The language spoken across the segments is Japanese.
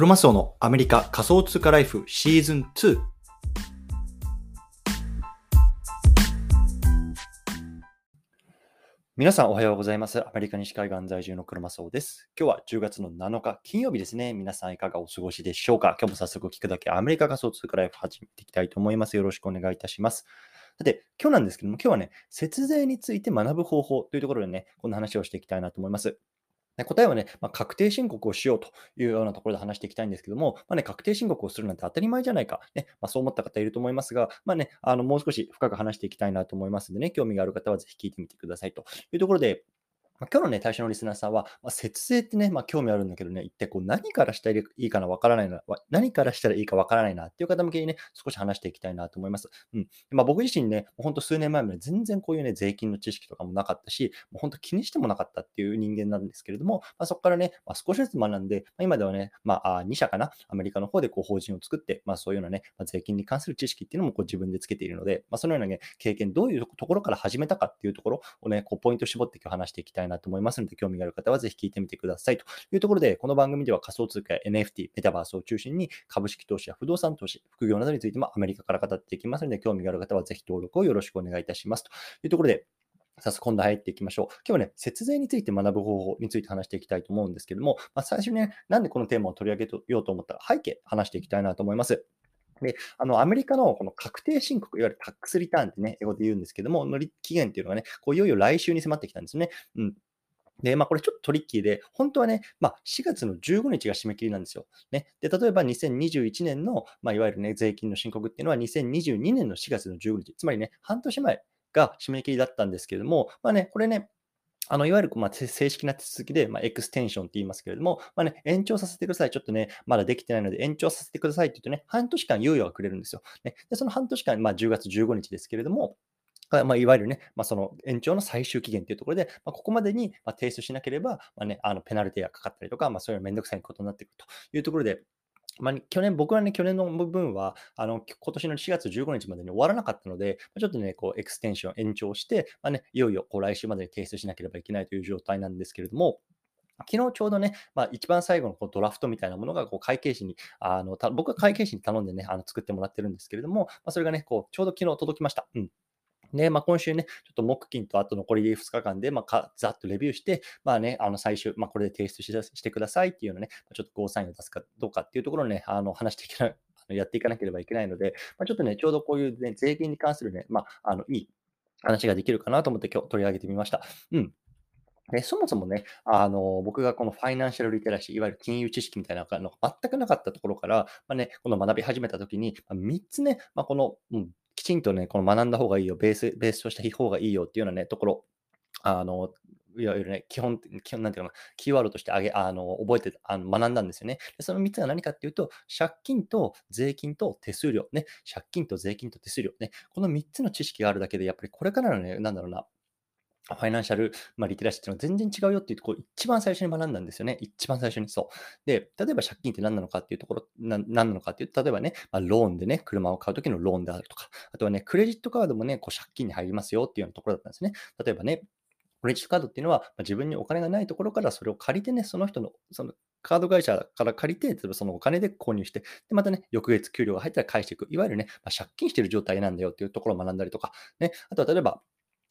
クロマスオのアメリカ仮想通貨ライフシーズン2。皆さんおはようございます。アメリカ西海岸在住のクロマスオです。今日は10月の7日金曜日ですね。皆さんいかがお過ごしでしょうか？今日も早速聞くだけアメリカ仮想通貨ライフ始めていきたいと思います。よろしくお願いいたします。さて、今日なんですけども、今日はね、節税について学ぶ方法というところでね、こんな話をしていきたいなと思います。答えはね、まあ、確定申告をしようというようなところで話していきたいんですけども、まあね、確定申告をするなんて当たり前じゃないか、ねまあ、そう思った方いると思いますが、まあね、あのもう少し深く話していきたいなと思いますのでね、興味がある方はぜひ聞いてみてくださいというところで、ま、今日のね、対象のリスナーさんは、まあ、節制ってね、まあ、興味あるんだけどね、一体こう何からしたらいいかなわからないな、何からしたらいいかわからないなっていう方向けにね、少し話していきたいなと思います。うん。まあ、僕自身ね、ほんと数年前まで全然こういうね、税金の知識とかもなかったし、もう本当気にしてもなかったっていう人間なんですけれども、まあ、そこからね、まあ、少しずつ学んで、ま、今ではね、まあ、2社かな、アメリカの方でこう法人を作って、まあ、そういうようなね、ま、税金に関する知識っていうのもこう自分でつけているので、まあ、そのようなね、経験、どういうところから始めたかっていうところをね、こうポイント絞って今日話していきたいなと思いますので、興味がある方はぜひ聞いてみてくださいというところで、この番組では仮想通貨や NFT、メタバースを中心に株式投資や不動産投資、副業などについてもアメリカから語っていきますので、興味がある方はぜひ登録をよろしくお願いいたしますというところで、早速今度入っていきましょう。今日はね、節税について学ぶ方法について話していきたいと思うんですけども、まあ、最初ね、なんでこのテーマを取り上げようと思ったか、背景話していきたいなと思います。で、あの、アメリカのこの確定申告、いわゆるタックスリターンってね、英語で言うんですけども、の期限っていうのがね、こういよいよ来週に迫ってきたんですね。うん。で、まあ、これちょっとトリッキーで、本当はね、まあ、4月の15日が締め切りなんですよ。ね。で、例えば2021年の、まあ、いわゆるね、税金の申告っていうのは2022年の4月の15日、つまりね、半年前が締め切りだったんですけれども、まあね、これね、あの、いわゆる、まあ、正式な手続きで、まあ、エクステンションって言いますけれども、まあね、延長させてください。ちょっとね、まだできてないので延長させてくださいって言うとね、半年間猶予がくれるんですよ。ね、で、その半年間、まあ、10月15日ですけれども、まあ、いわゆるね、まあ、その延長の最終期限というところで、まあ、ここまでに提出しなければ、まあね、あのペナルティがかかったりとか、まあ、そういうめんどくさいことになってくるというところで、まあ、去年、僕はね、去年の部分は、あの、今年の4月15日までに終わらなかったので、ちょっとね、こう、エクステンション延長して、まあね、いよいよこう来週までに提出しなければいけないという状態なんですけれども、昨日ちょうどね、まあ、一番最後のこうドラフトみたいなものがこう会計士に、あの僕は会計士に頼んでね、あの作ってもらってるんですけれども、まあ、それがね、こうちょうど昨日届きました。うんで、まあ、今週ね、ちょっと木金とあと残り2日間で、まあ、かざっとレビューして、まあね、あの最終、まあ、これで提出してくださいっていうのね、ちょっとゴーサインを出すかどうかっていうところをね、あの話していけない、やっていかなければいけないので、まあ、ちょっとね、ちょうどこういう、ね、税金に関するね、まあ、あのいい話ができるかなと思って今日取り上げてみました。うん。でそもそもね、あの、僕がこのファイナンシャルリテラシー、いわゆる金融知識みたいなのが全くなかったところから、まあね、この学び始めたときに、ま、3つね、まあ、この、うん、きちんとね、この学んだ方がいいよ、ベース、ベースとした方がいいよっていうようなね、ところ、あの、いわゆるね、基本、基本なんていうかな、キーワードとしてあげ、あの、覚えて、あの学んだんですよね。でその3つが何かっていうと、借金と税金と手数料、ね、借金と税金と手数料、ね、この3つの知識があるだけで、やっぱりこれからのね、なんだろうな、ファイナンシャル、まあ、リテラシーっていうのは全然違うよっていうところ、一番最初に学んだんですよね。一番最初にそう。で、例えば借金って何なのかっていうところ、な何なのかっていうと、例えばね、まあ、ローンでね、車を買うときのローンであるとか、あとはね、クレジットカードもね、こう借金に入りますよっていうようなところだったんですね。例えばね、クレジットカードっていうのは、まあ、自分にお金がないところからそれを借りてね、その人の、そのカード会社から借りて、例えばそのお金で購入して、で、またね、翌月給料が入ったら返していく。いわゆるね、まあ、借金してる状態なんだよっていうところを学んだりとか、ね、あとは例えば、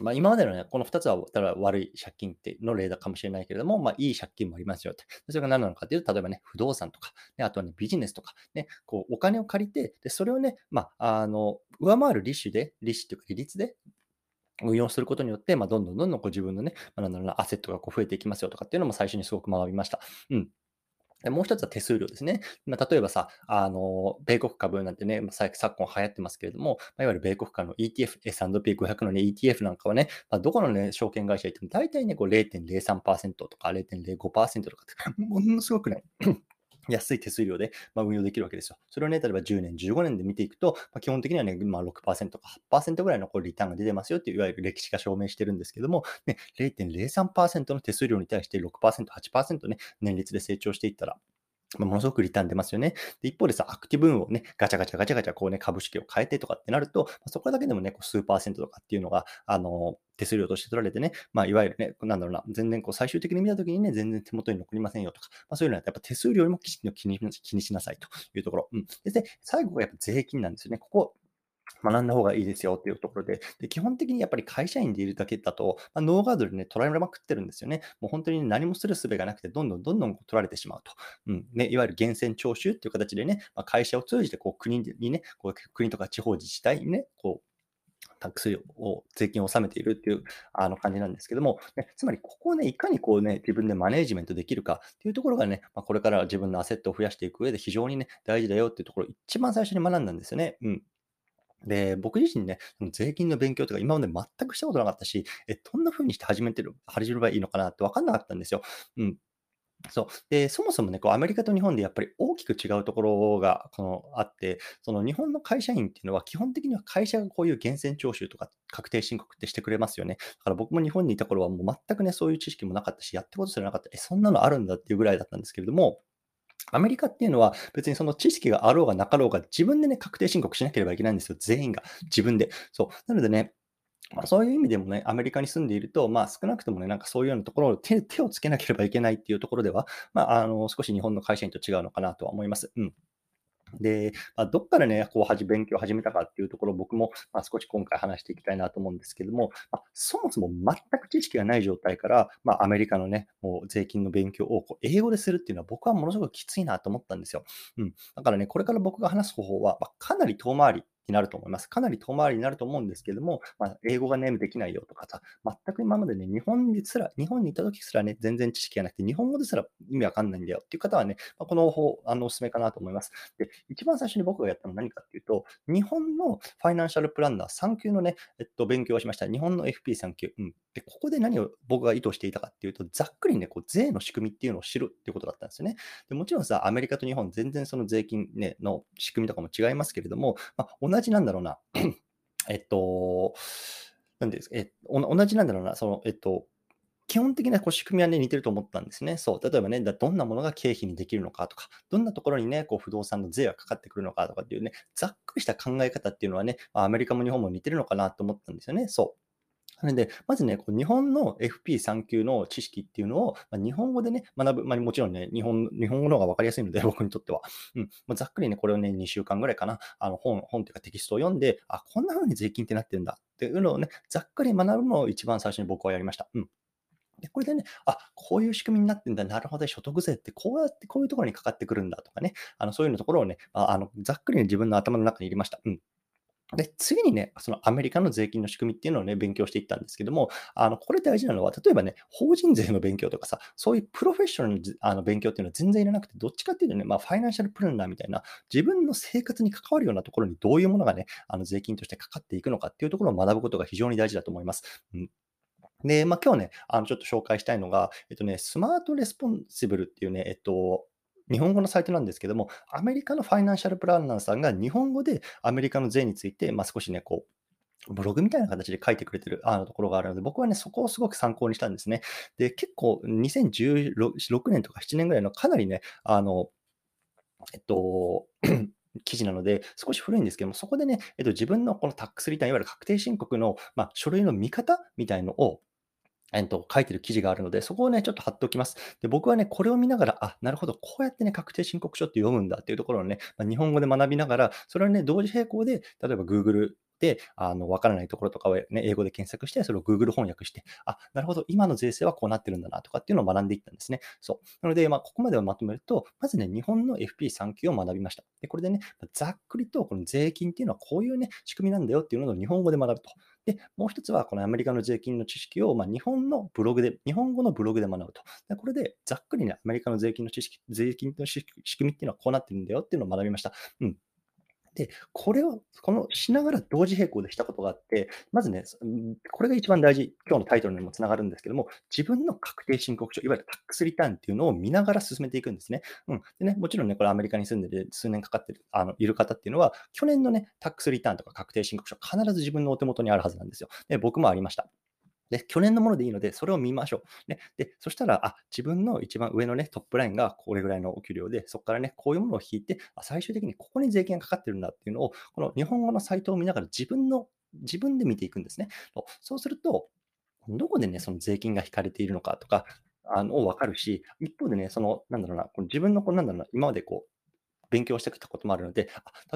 まあ、今までのね、この2つはただ悪い借金っての例だかもしれないけれども、まあ、いい借金もありますよって。それが何なのかというと、例えばね、不動産とか、ね、あとはね、ビジネスとか、ね、こうお金を借りて、でそれをね、まあ、あの上回る利子で、利子というか利率で運用することによって、まあ、どんどんどんどんこう自分のね、まあ、なんだろうな、アセットがこう増えていきますよとかっていうのも最初にすごく学びました。うん。もう一つは手数料ですね。まあ、例えばさ、あの、米国株なんてね、まあ昨今流行ってますけれども、まあ、いわゆる米国株の ETF、S&P500 の、ね、ETF なんかはね、まあ、どこの、ね、証券会社行っても大体ね、こう0.03%とか0.05%とかって、ものすごくね、安い手数料で、ま運用できるわけですよ。それをね、例えば10年、15年で見ていくと、まあ、基本的にはね、まあ、6%か8%ぐらいのこうリターンが出てますよっていう、いわゆる歴史が証明してるんですけども、ね、0.03%の手数料に対して6%、8%ね、年率で成長していったら、まあものすごくリターン出ますよね。で、一方でさ、アクティブ運をね、ガチャガチャガチャガチャこうね、株式を変えてとかってなると、まあそこだけでもね、こう数パーセントとかっていうのが、あの、手数料として取られてね、まあ、いわゆるね、なんだろうな、全然こう最終的に見たときにね、全然手元に残りませんよとか、まあ、そういうのはやっぱ手数料よりもきちんと気に気にしなさいというところ。うん。で、最後がやっぱ税金なんですよね。ここ、学んだ方がいいですよっていうところで、で基本的にやっぱり会社員でいるだけだと、まあ、ノーガードでね、取られまくってるんですよね。もう本当に何もする術がなくて、どんどんどんどん取られてしまうと。うんね、いわゆる源泉徴収っていう形でね、まあ、会社を通じてこう国にね、こう国とか地方自治体にね、こうタックスを、税金を納めているっていうあの感じなんですけども、ね、つまりここをね、いかにこうね、自分でマネージメントできるかっていうところがね、まあ、これから自分のアセットを増やしていく上で非常にね、大事だよっていうところを一番最初に学んだんですよね。うん。で、僕自身ね、税金の勉強とか今まで全くしたことなかったし、え、どんな風にして始めてる、始めればいいのかなって分かんなかったんですよ。うん。そう。で、そもそもね、こうアメリカと日本でやっぱり大きく違うところがこのあって、その日本の会社員っていうのは基本的には会社がこういう源泉徴収とか確定申告ってしてくれますよね。だから僕も日本にいた頃はもう全くね、そういう知識もなかったし、やってことすらなかった。え、そんなのあるんだっていうぐらいだったんですけれども、アメリカっていうのは別にその知識があろうがなかろうが自分でね、確定申告しなければいけないんですよ。全員が。自分で。そう。なのでね、まあ、そういう意味でもね、アメリカに住んでいると、まあ、少なくともね、なんかそういうようなところを手をつけなければいけないっていうところでは、まあ、あの少し日本の会社員と違うのかなとは思います。うん。で、まあ、どっからね、こう、はじ勉強を始めたかっていうところ、僕も、まあ、少し今回話していきたいなと思うんですけども、まあ、そもそも全く知識がない状態から、まあ、アメリカのね、もう税金の勉強をこう英語でするっていうのは僕はものすごくきついなと思ったんですよ。うん。だからね、これから僕が話す方法は、まあ、かなり遠回りになると思います。かなり遠回りになると思うんですけども、まあ、英語がね、できないよとかさ、全く今までね、日本にすら、日本にいた時すらね、全然知識がなくて、日本語ですら意味わかんないんだよっていう方はね、まあ、この方法、あの、おすすめかなと思います。で、一番最初に僕がやったのは何かっていうと、日本のファイナンシャルプランナー3級のね、えっと、勉強をしました。日本の FP3 級。うん。で、ここで何を僕が意図していたかっていうと、ざっくりね、こう税の仕組みっていうのを知るっていうことだったんですよね。でもちろんさ、アメリカと日本、全然その税金、ね、の仕組みとかも違いますけれども、まあ、同同じなんだろうな。えっと、なんです、え同じなんだろうな、その、えっと、基本的なこう仕組みはね、似てると思ったんですね。そう。例えばね、どんなものが経費にできるのかとか、どんなところにね、こう不動産の税がかかってくるのかとかっていうね、ざっくりした考え方っていうのはね、アメリカも日本も似てるのかなと思ったんですよね。そう。なので、まずね、こう日本の FP3 級の知識っていうのを、まあ、日本語でね、学ぶ。まあ、もちろんね、日本日本語の方が分かりやすいので、僕にとっては。うん。まあ、ざっくりね、これをね、2週間ぐらいかな、あの本、本というかテキストを読んで、あ、こんな風に税金ってなってるんだっていうのをね、ざっくり学ぶのを一番最初に僕はやりました。うん。で、これでね、あ、こういう仕組みになってんだ、なるほど、所得税ってこうやってこういうところにかかってくるんだとかね、あのそういうのところをね、あのざっくり、ね、自分の頭の中に入れました。うん。で、次にね、そのアメリカの税金の仕組みっていうのをね、勉強していったんですけども、あの、これ大事なのは、例えばね、法人税の勉強とかさ、そういうプロフェッショナルのあの勉強っていうのは全然いらなくて、どっちかっていうとね、まあ、ファイナンシャルプランナーみたいな、自分の生活に関わるようなところにどういうものがね、あの税金としてかかっていくのかっていうところを学ぶことが非常に大事だと思います。うんで、まあ、今日ね、あのちょっと紹介したいのが、えっとね、 Smart Responsible っていうね、えっと、日本語のサイトなんですけども、アメリカのファイナンシャルプランナーさんが日本語でアメリカの税について、まあ、少しね、こう、ブログみたいな形で書いてくれてるあのところがあるので、僕はね、そこをすごく参考にしたんですね。で、結構2016年とか7年ぐらいのかなりね、あの、えっと、記事なので、少し古いんですけども、そこでね、えっと、自分のこのタックスリターン、いわゆる確定申告の、まあ、書類の見方みたいのを、えっと、書いてる記事があるので、そこをね、ちょっと貼っておきます。で、僕はね、これを見ながら、あ、なるほど、こうやってね、確定申告書って読むんだっていうところをね、まあ、日本語で学びながら、それをね、同時並行で、例えば Google、あの、わからないところとかをね、英語で検索して、それを Google 翻訳して、あ、なるほど、今の税制はこうなってるんだなとかっていうのを学んでいったんですね。そう。なので、まあ、ここまでをまとめると、まずね、日本の FP3 級を学びました。で、これでね、ざっくりと、この税金っていうのはこういうね、仕組みなんだよっていうのを日本語で学ぶと。で、もう一つは、このアメリカの税金の知識を、まあ、日本のブログで、日本語のブログで学ぶと。でこれで、ざっくりね、アメリカの税金の知識、税金の仕組みっていうのはこうなってるんだよっていうのを学びました。うん。で、これを、このしながら同時並行でしたことがあって、まずね、これが一番大事、今日のタイトルにもつながるんですけども、自分の確定申告書、いわゆるタックスリターンっていうのを見ながら進めていくんですね。うん。でね、もちろんね、これアメリカに住んでて数年かかってる、あの、いる方っていうのは、去年のね、タックスリターンとか確定申告書、必ず自分のお手元にあるはずなんですよ。で、僕もありました。で、去年のものでいいので、それを見ましょう。ね、で、そしたら、あ、自分の一番上のね、トップラインがこれぐらいのお給料で、そこからね、こういうものを引いて、あ最終的にここに税金がかかってるんだっていうのを、この日本語のサイトを見ながら自分の、自分で見ていくんですね。そうすると、どこでね、その税金が引かれているのかとか、あの、分かるし、一方でね、その、なんだろうな、この自分のこう、なんだろうな、今までこう、勉強してきたこともあるので、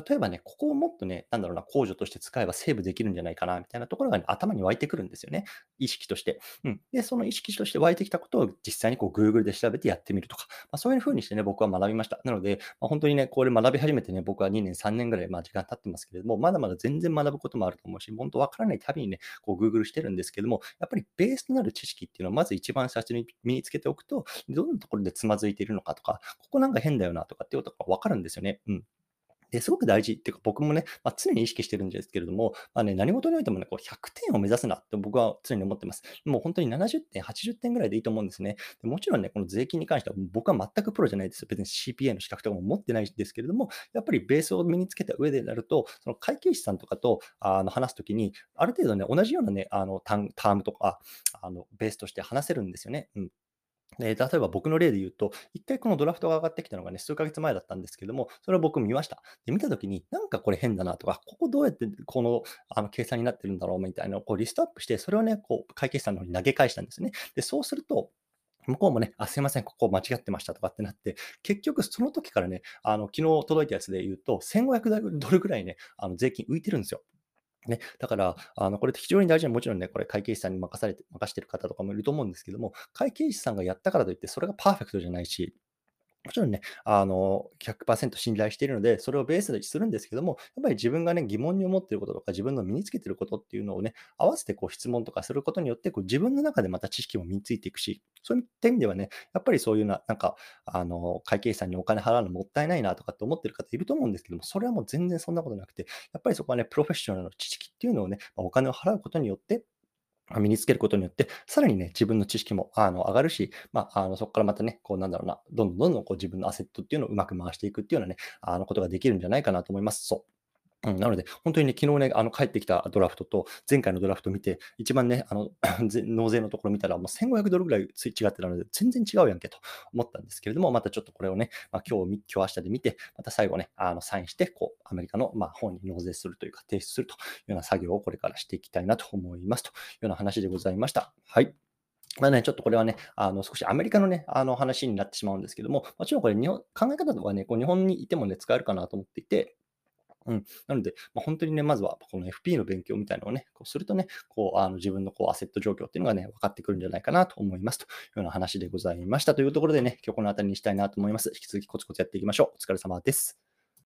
例えばね、ここをもっとね、なんだろうな、控除として使えばセーブできるんじゃないかな、みたいなところが、ね、頭に湧いてくるんですよね。意識として。うん。で、その意識として湧いてきたことを実際にこう Google で調べてやってみるとか、まあ、そういう風にしてね、僕は学びました。なので、まあ、本当にね、これ学び始めてね、僕は2年、3年ぐらい、まあ、時間経ってますけれども、まだまだ全然学ぶこともあると思うし、本当わからないたびにね、こう Google してるんですけども、やっぱりベースとなる知識っていうのをまず一番最初に身につけておくと、どんなところでつまずいているのかとか、ここなんか変だよなとかっていうことがわかるんですですよね。うん。ですごく大事っていうか、僕もね、まあ、常に意識してるんですけれども、まあね、何事においてもね、こう100点を目指すなって僕は常に思ってます。もう本当に70点、80点ぐらいでいいと思うんですね。でもちろんね、この税金に関しては僕は全くプロじゃないですよ。別に CPA の資格とかも持ってないですけれども、やっぱりベースを身につけた上でなると、その会計士さんとかとあの話すときに、ある程度ね、同じようなね、あのタームとか、あのベースとして話せるんですよね。うん。え例えば僕の例で言うと、一回このドラフトが上がってきたのがね、数ヶ月前だったんですけども、それを僕見ました。で、見たときに、なんかこれ変だなとか、ここどうやってこのあの計算になってるんだろうみたいなのをこうリストアップして、それをね、こう会計士さんの方に投げ返したんですね。で、そうすると、向こうもね、あ、すいません、ここ間違ってましたとかってなって、結局その時からね、あの昨日届いたやつで言うと、1500ドルぐらいね、あの税金浮いてるんですよ。ね、だから、あのこれって非常に大事な、もちろんね、これ会計士さんに任されて、任してる方とかもいると思うんですけども、会計士さんがやったからといって、それがパーフェクトじゃないし、もちろんね、あの、100%信頼しているので、それをベースにするんですけども、やっぱり自分がね、疑問に思っていることとか、自分の身につけていることっていうのをね、合わせてこう質問とかすることによって、こう自分の中でまた知識も身についていくし、そういった意味ではね、やっぱりそういうな、なんか、あの、会計士さんにお金払うのもったいないなとかって思ってる方いると思うんですけども、それはもう全然そんなことなくて、やっぱりそこはね、プロフェッショナルの知識っていうのをね、お金を払うことによって、身につけることによって、さらにね、自分の知識もあの上がるし、まあ、あのそこからまたね、こうなんだろうな、どんどんどんどんこう自分のアセットっていうのをうまく回していくっていうようなね、あのことができるんじゃないかなと思います。そう。うん、なので、本当にね、昨日ね、あの帰ってきたドラフトと、前回のドラフト見て、一番ね、あの 納税のところ見たら、もう1500ドルぐらい違ってたので、全然違うやんけと思ったんですけれども、またちょっとこれをね、まあ、今日、今日明日で見て、また最後ね、あのサインして、こう、アメリカの、まあ、本に納税するというか、提出するというような作業をこれからしていきたいなと思いますというような話でございました。はい。まあね、ちょっとこれはね、あの少しアメリカのね、あの話になってしまうんですけども、もちろんこれ日本、考え方とかね、こう日本にいてもね、使えるかなと思っていて、うん。なので、まあ、本当にね、まずはこの FP の勉強みたいなのをね、こうするとね、こうあの自分のこうアセット状況っていうのがね、分かってくるんじゃないかなと思いますというような話でございました。というところでね、今日このあたりにしたいなと思います。引き続きコツコツやっていきましょう。お疲れ様です。